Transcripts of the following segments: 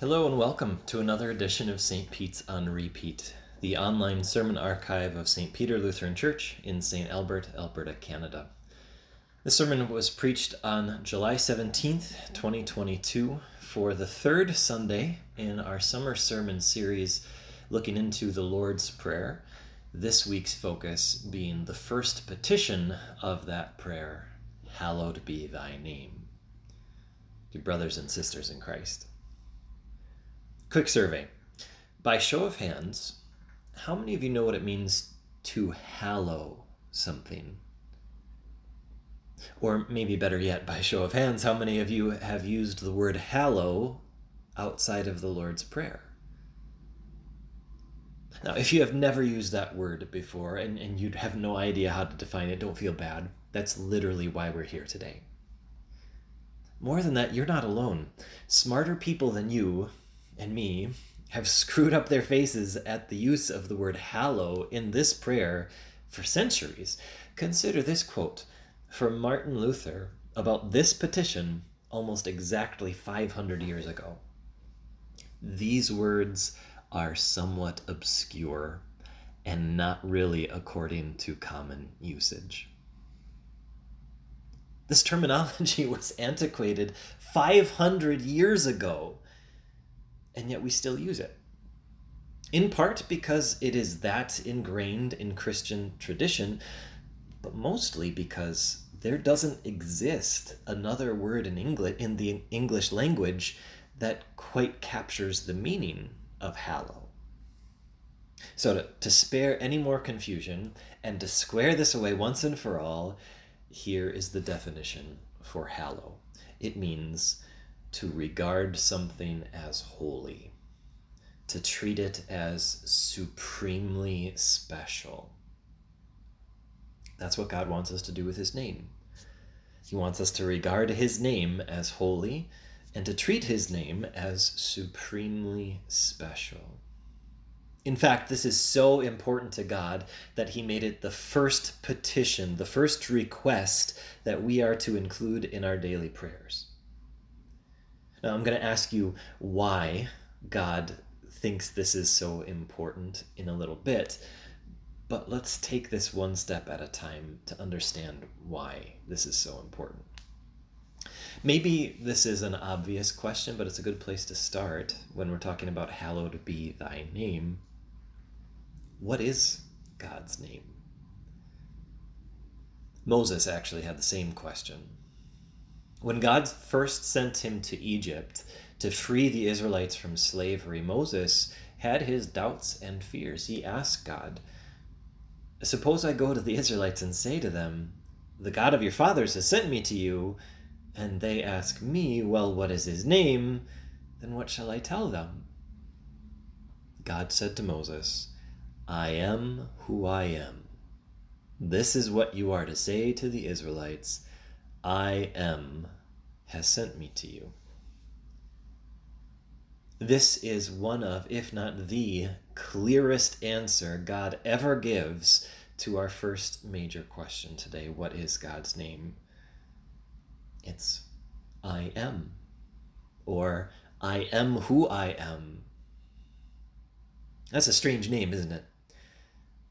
Hello and welcome to another edition of St. Pete's on Repeat, the online sermon archive of St. Peter Lutheran Church in St. Albert, Alberta, Canada. The sermon was preached on July 17th, 2022, for the third Sunday in our summer sermon series looking into the Lord's Prayer. This week's focus being the first petition of that prayer Hallowed be thy name. To brothers and sisters in Christ. Quick survey. By show of hands, how many of you know what it means to hallow something? Or maybe better yet, by show of hands, how many of you have used the word hallow outside of the Lord's Prayer? Now, if you have never used that word before and, and you have no idea how to define it, don't feel bad. That's literally why we're here today. More than that, you're not alone. Smarter people than you and me have screwed up their faces at the use of the word hallow in this prayer for centuries. Consider this quote from Martin Luther about this petition almost exactly 500 years ago. These words are somewhat obscure and not really according to common usage. This terminology was antiquated 500 years ago and yet we still use it. In part because it is that ingrained in Christian tradition, but mostly because there doesn't exist another word in English in the English language that quite captures the meaning of hallow. So to, to spare any more confusion and to square this away once and for all, here is the definition for hallow. It means to regard something as holy, to treat it as supremely special. That's what God wants us to do with His name. He wants us to regard His name as holy and to treat His name as supremely special. In fact, this is so important to God that He made it the first petition, the first request that we are to include in our daily prayers. Now, I'm going to ask you why God thinks this is so important in a little bit, but let's take this one step at a time to understand why this is so important. Maybe this is an obvious question, but it's a good place to start when we're talking about hallowed be thy name. What is God's name? Moses actually had the same question. When God first sent him to Egypt to free the Israelites from slavery, Moses had his doubts and fears. He asked God, Suppose I go to the Israelites and say to them, The God of your fathers has sent me to you, and they ask me, Well, what is his name? Then what shall I tell them? God said to Moses, I am who I am. This is what you are to say to the Israelites I am has sent me to you. This is one of, if not the clearest answer God ever gives to our first major question today What is God's name? It's I am, or I am who I am. That's a strange name, isn't it?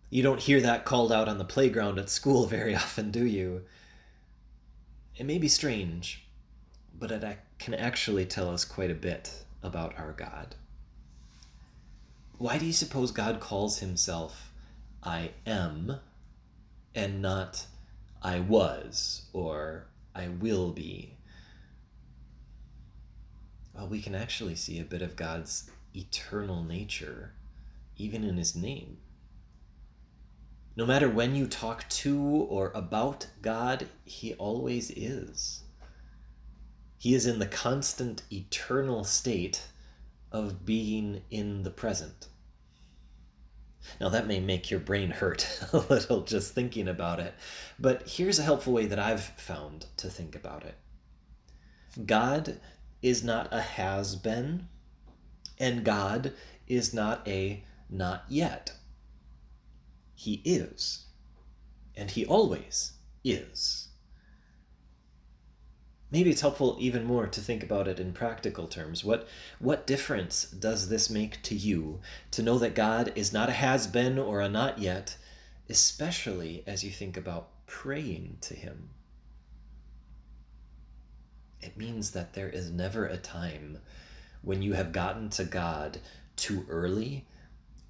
You don't hear that called out on the playground at school very often, do you? It may be strange, but it can actually tell us quite a bit about our God. Why do you suppose God calls himself I am and not I was or I will be? Well, we can actually see a bit of God's eternal nature even in his name. No matter when you talk to or about God, He always is. He is in the constant, eternal state of being in the present. Now, that may make your brain hurt a little just thinking about it, but here's a helpful way that I've found to think about it God is not a has been, and God is not a not yet. He is. And He always is. Maybe it's helpful even more to think about it in practical terms. What, what difference does this make to you to know that God is not a has been or a not yet, especially as you think about praying to Him? It means that there is never a time when you have gotten to God too early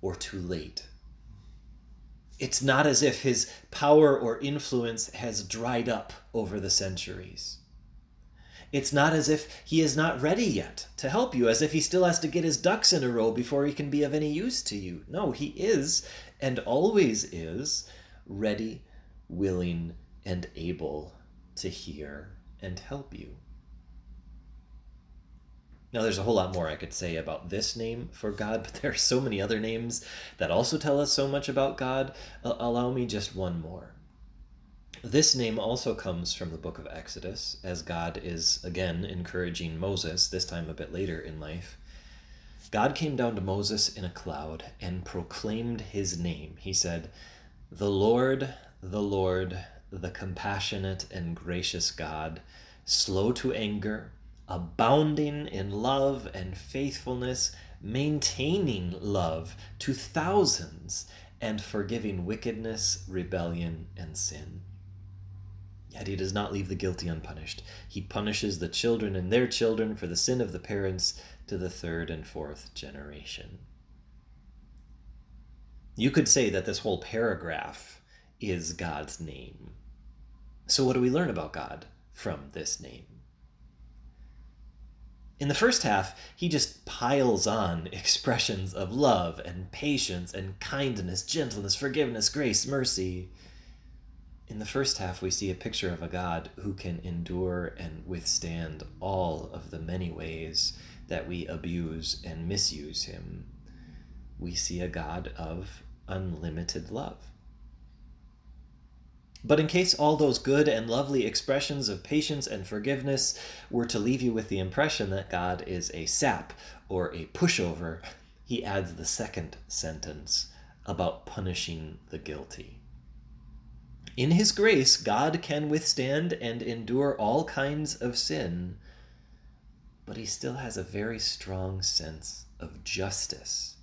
or too late. It's not as if his power or influence has dried up over the centuries. It's not as if he is not ready yet to help you, as if he still has to get his ducks in a row before he can be of any use to you. No, he is, and always is, ready, willing, and able to hear and help you. Now, there's a whole lot more I could say about this name for God, but there are so many other names that also tell us so much about God. Uh, allow me just one more. This name also comes from the book of Exodus, as God is again encouraging Moses, this time a bit later in life. God came down to Moses in a cloud and proclaimed his name. He said, The Lord, the Lord, the compassionate and gracious God, slow to anger, abounding in love and faithfulness, maintaining love to thousands, and forgiving wickedness, rebellion, and sin. Yet he does not leave the guilty unpunished. He punishes the children and their children for the sin of the parents to the third and fourth generation. You could say that this whole paragraph is God's name. So, what do we learn about God from this name? In the first half, he just piles on expressions of love and patience and kindness, gentleness, forgiveness, grace, mercy in the first half, we see a picture of a God who can endure and withstand all of the many ways that we abuse and misuse him. We see a God of unlimited love. But in case all those good and lovely expressions of patience and forgiveness were to leave you with the impression that God is a sap or a pushover, he adds the second sentence about punishing the guilty. In His grace, God can withstand and endure all kinds of sin, but He still has a very strong sense of justice,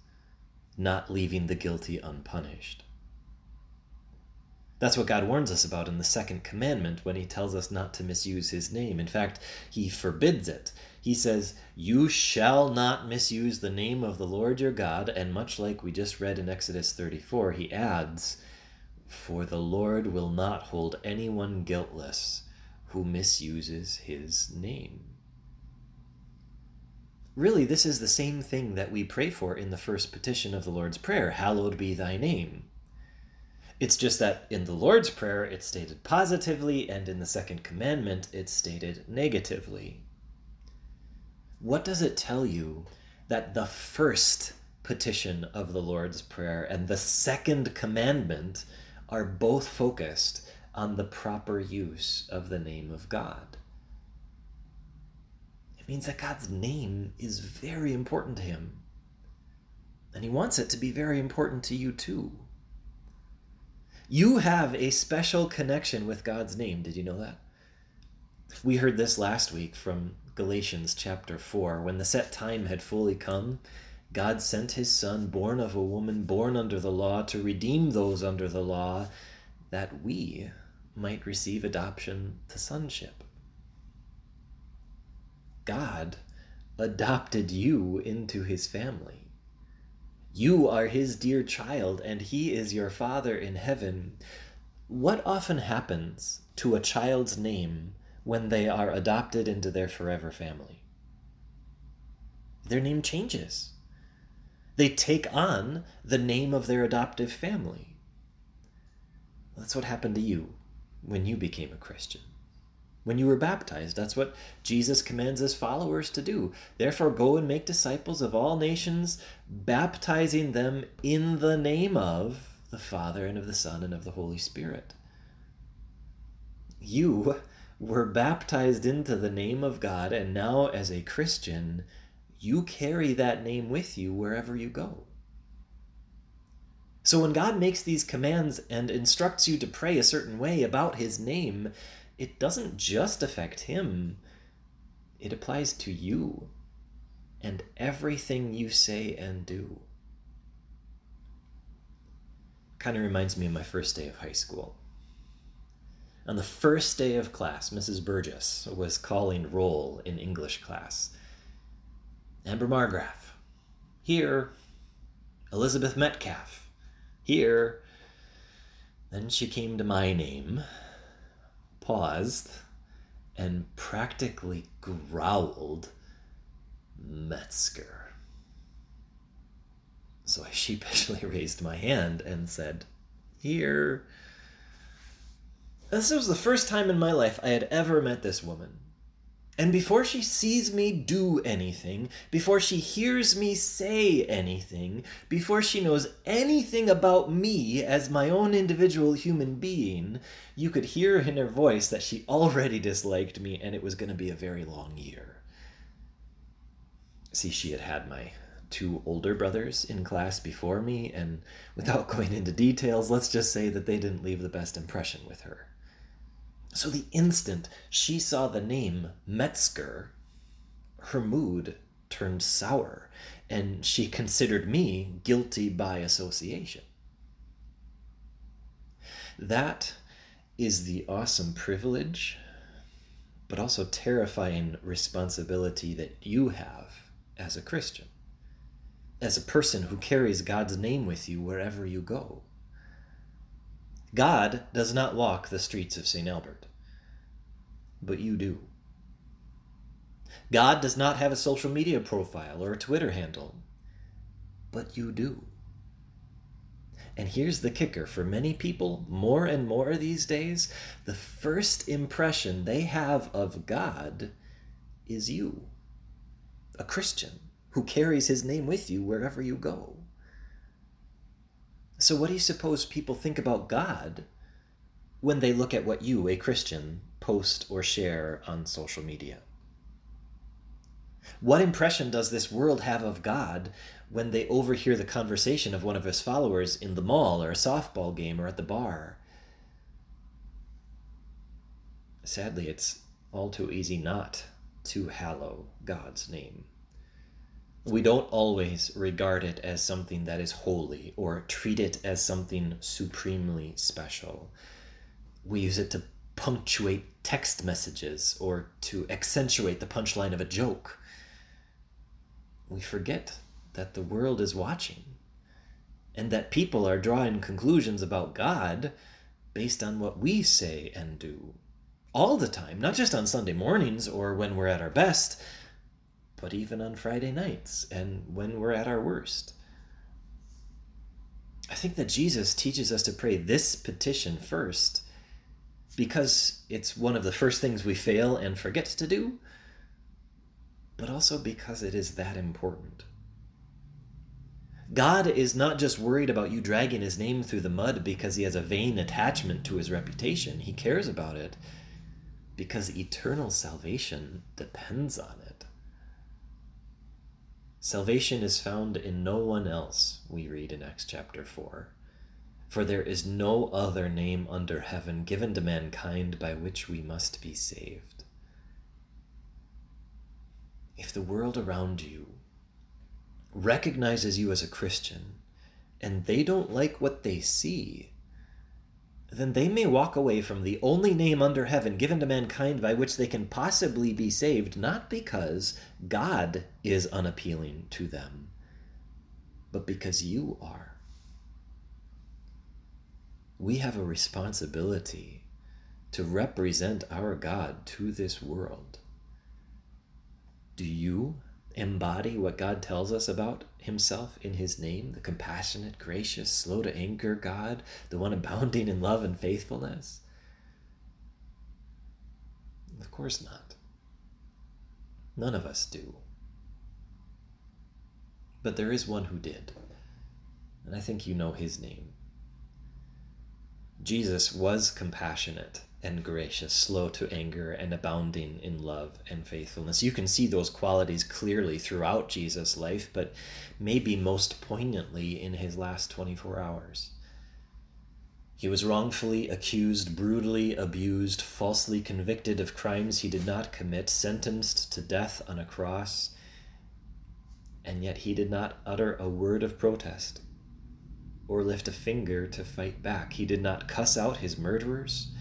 not leaving the guilty unpunished. That's what God warns us about in the second commandment when He tells us not to misuse His name. In fact, He forbids it. He says, You shall not misuse the name of the Lord your God. And much like we just read in Exodus 34, He adds, for the Lord will not hold anyone guiltless who misuses his name. Really, this is the same thing that we pray for in the first petition of the Lord's Prayer Hallowed be thy name. It's just that in the Lord's Prayer it's stated positively, and in the second commandment it's stated negatively. What does it tell you that the first petition of the Lord's Prayer and the second commandment are both focused on the proper use of the name of God. It means that God's name is very important to him. And he wants it to be very important to you too. You have a special connection with God's name. Did you know that? We heard this last week from Galatians chapter 4. When the set time had fully come, God sent his Son, born of a woman, born under the law, to redeem those under the law, that we might receive adoption to sonship. God adopted you into his family. You are his dear child, and he is your Father in heaven. What often happens to a child's name when they are adopted into their forever family? Their name changes. They take on the name of their adoptive family. That's what happened to you when you became a Christian. When you were baptized, that's what Jesus commands his followers to do. Therefore, go and make disciples of all nations, baptizing them in the name of the Father and of the Son and of the Holy Spirit. You were baptized into the name of God, and now, as a Christian, you carry that name with you wherever you go. So when God makes these commands and instructs you to pray a certain way about his name, it doesn't just affect him, it applies to you and everything you say and do. Kind of reminds me of my first day of high school. On the first day of class, Mrs. Burgess was calling roll in English class. Amber Margraf. Here. Elizabeth Metcalf. Here. Then she came to my name, paused, and practically growled Metzger. So I sheepishly raised my hand and said, Here. This was the first time in my life I had ever met this woman. And before she sees me do anything, before she hears me say anything, before she knows anything about me as my own individual human being, you could hear in her voice that she already disliked me and it was going to be a very long year. See, she had had my two older brothers in class before me, and without going into details, let's just say that they didn't leave the best impression with her. So the instant she saw the name Metzger, her mood turned sour, and she considered me guilty by association. That is the awesome privilege, but also terrifying responsibility that you have as a Christian, as a person who carries God's name with you wherever you go. God does not walk the streets of St. Albert, but you do. God does not have a social media profile or a Twitter handle, but you do. And here's the kicker for many people, more and more these days, the first impression they have of God is you, a Christian who carries his name with you wherever you go. So, what do you suppose people think about God when they look at what you, a Christian, post or share on social media? What impression does this world have of God when they overhear the conversation of one of his followers in the mall or a softball game or at the bar? Sadly, it's all too easy not to hallow God's name we don't always regard it as something that is holy or treat it as something supremely special. We use it to punctuate text messages or to accentuate the punchline of a joke. We forget that the world is watching and that people are drawing conclusions about God based on what we say and do all the time, not just on Sunday mornings or when we're at our best but even on Friday nights and when we're at our worst. I think that Jesus teaches us to pray this petition first because it's one of the first things we fail and forget to do, but also because it is that important. God is not just worried about you dragging his name through the mud because he has a vain attachment to his reputation. He cares about it because eternal salvation depends on it. Salvation is found in no one else, we read in Acts chapter 4. For there is no other name under heaven given to mankind by which we must be saved. If the world around you recognizes you as a Christian and they don't like what they see, then they may walk away from the only name under heaven given to mankind by which they can possibly be saved, not because God is unappealing to them, but because you are. We have a responsibility to represent our God to this world. Do you embody what God tells us about himself in his name, the compassionate, gracious, slow to anger God, the one abounding in love and faithfulness? Of course not. None of us do. But there is one who did, and I think you know his name. Jesus was compassionate and gracious, slow to anger, and abounding in love and faithfulness. You can see those qualities clearly throughout Jesus' life, but maybe most poignantly in his last 24 hours. He was wrongfully accused, brutally abused, falsely convicted of crimes he did not commit, sentenced to death on a cross, and yet he did not utter a word of protest or lift a finger to fight back. He did not cuss out his murderers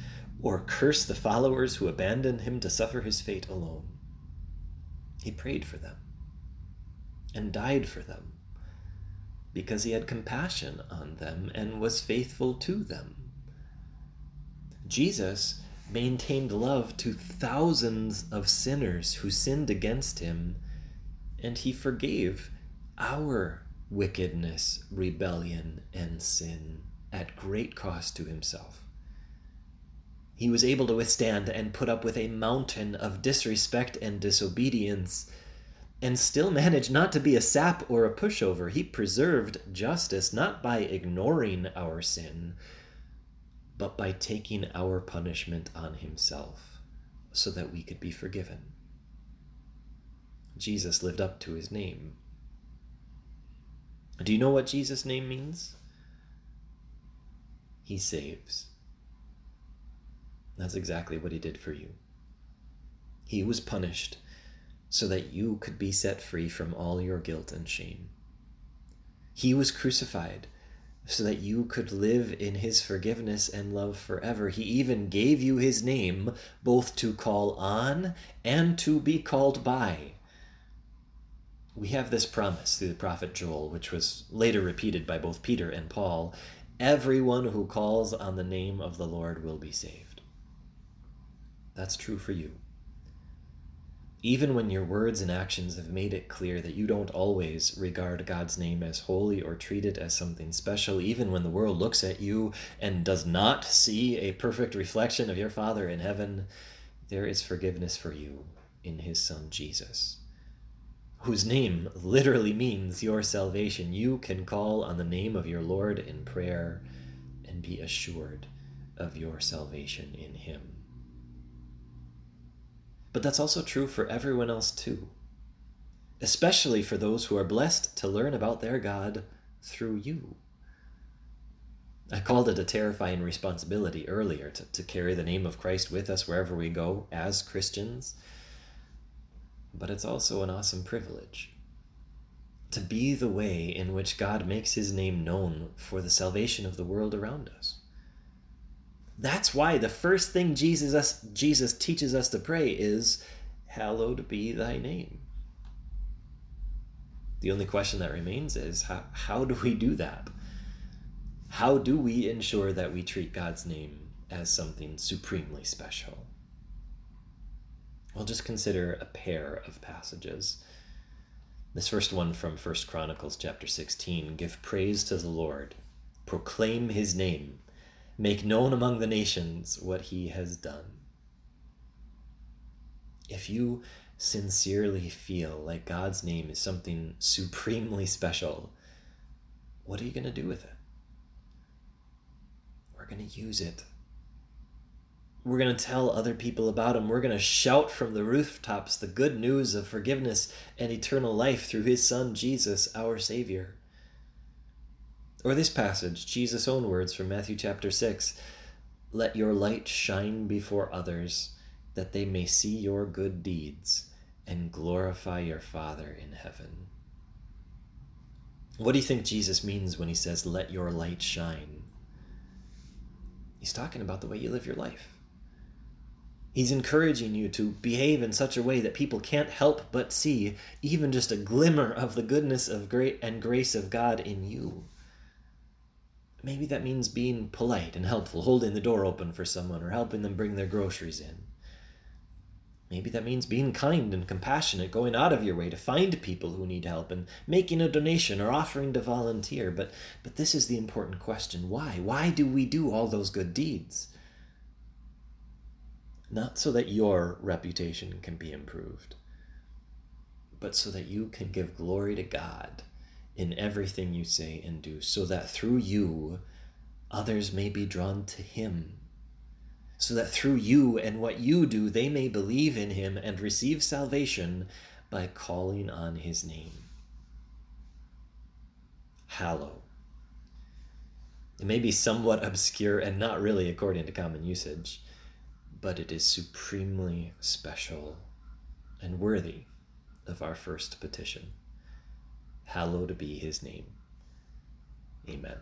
or curse the followers who abandoned him to suffer his fate alone. He prayed for them and died for them because he had compassion on them and was faithful to them. Jesus maintained love to thousands of sinners who sinned against him, and he forgave our wickedness, rebellion, and sin at great cost to himself. He was able to withstand and put up with a mountain of disrespect and disobedience and still managed not to be a sap or a pushover. He preserved justice not by ignoring our sin, but by taking our punishment on himself so that we could be forgiven. Jesus lived up to his name. Do you know what Jesus' name means? He saves. That's exactly what he did for you. He was punished so that you could be set free from all your guilt and shame. He was crucified so that you could live in his forgiveness and love forever. He even gave you his name both to call on and to be called by. We have this promise through the prophet Joel, which was later repeated by both Peter and Paul everyone who calls on the name of the Lord will be saved. That's true for you even when your words and actions have made it clear that you don't always regard God's name as holy or treat it as something special, even when the world looks at you and does not see a perfect reflection of your Father in heaven, there is forgiveness for you in His Son Jesus, whose name literally means your salvation. You can call on the name of your Lord in prayer and be assured of your salvation in Him. But that's also true for everyone else too, especially for those who are blessed to learn about their God through you. I called it a terrifying responsibility earlier to, to carry the name of Christ with us wherever we go as Christians. But it's also an awesome privilege to be the way in which God makes his name known for the salvation of the world around us. That's why the first thing Jesus us, Jesus teaches us to pray is hallowed be thy name. The only question that remains is how, how do we do that? How do we ensure that we treat God's name as something supremely special? We'll just consider a pair of passages. This first one from 1 Chronicles chapter 16 Give praise to the Lord, proclaim his name make known among the nations what he has done. If you sincerely feel like God's name is something supremely special, what are you going to do with it? We're going to use it. We're going to tell other people about him. We're going to shout from the rooftops the good news of forgiveness and eternal life through his son, Jesus, our Savior. Or this passage, Jesus' own words from Matthew chapter 6 Let your light shine before others, that they may see your good deeds and glorify your Father in heaven. What do you think Jesus means when he says, Let your light shine? He's talking about the way you live your life. He's encouraging you to behave in such a way that people can't help but see even just a glimmer of the goodness of great and grace of God in you. Maybe that means being polite and helpful, holding the door open for someone, or helping them bring their groceries in. Maybe that means being kind and compassionate, going out of your way to find people who need help and making a donation or offering to volunteer. But, but this is the important question why? Why do we do all those good deeds? Not so that your reputation can be improved, but so that you can give glory to God in everything you say and do, so that through you others may be drawn to Him. So that through you and what you do, they may believe in Him and receive salvation by calling on His name. Hallow. It may be somewhat obscure and not really according to common usage, but it is supremely special and worthy of our first petition. Hallowed be his name. Amen.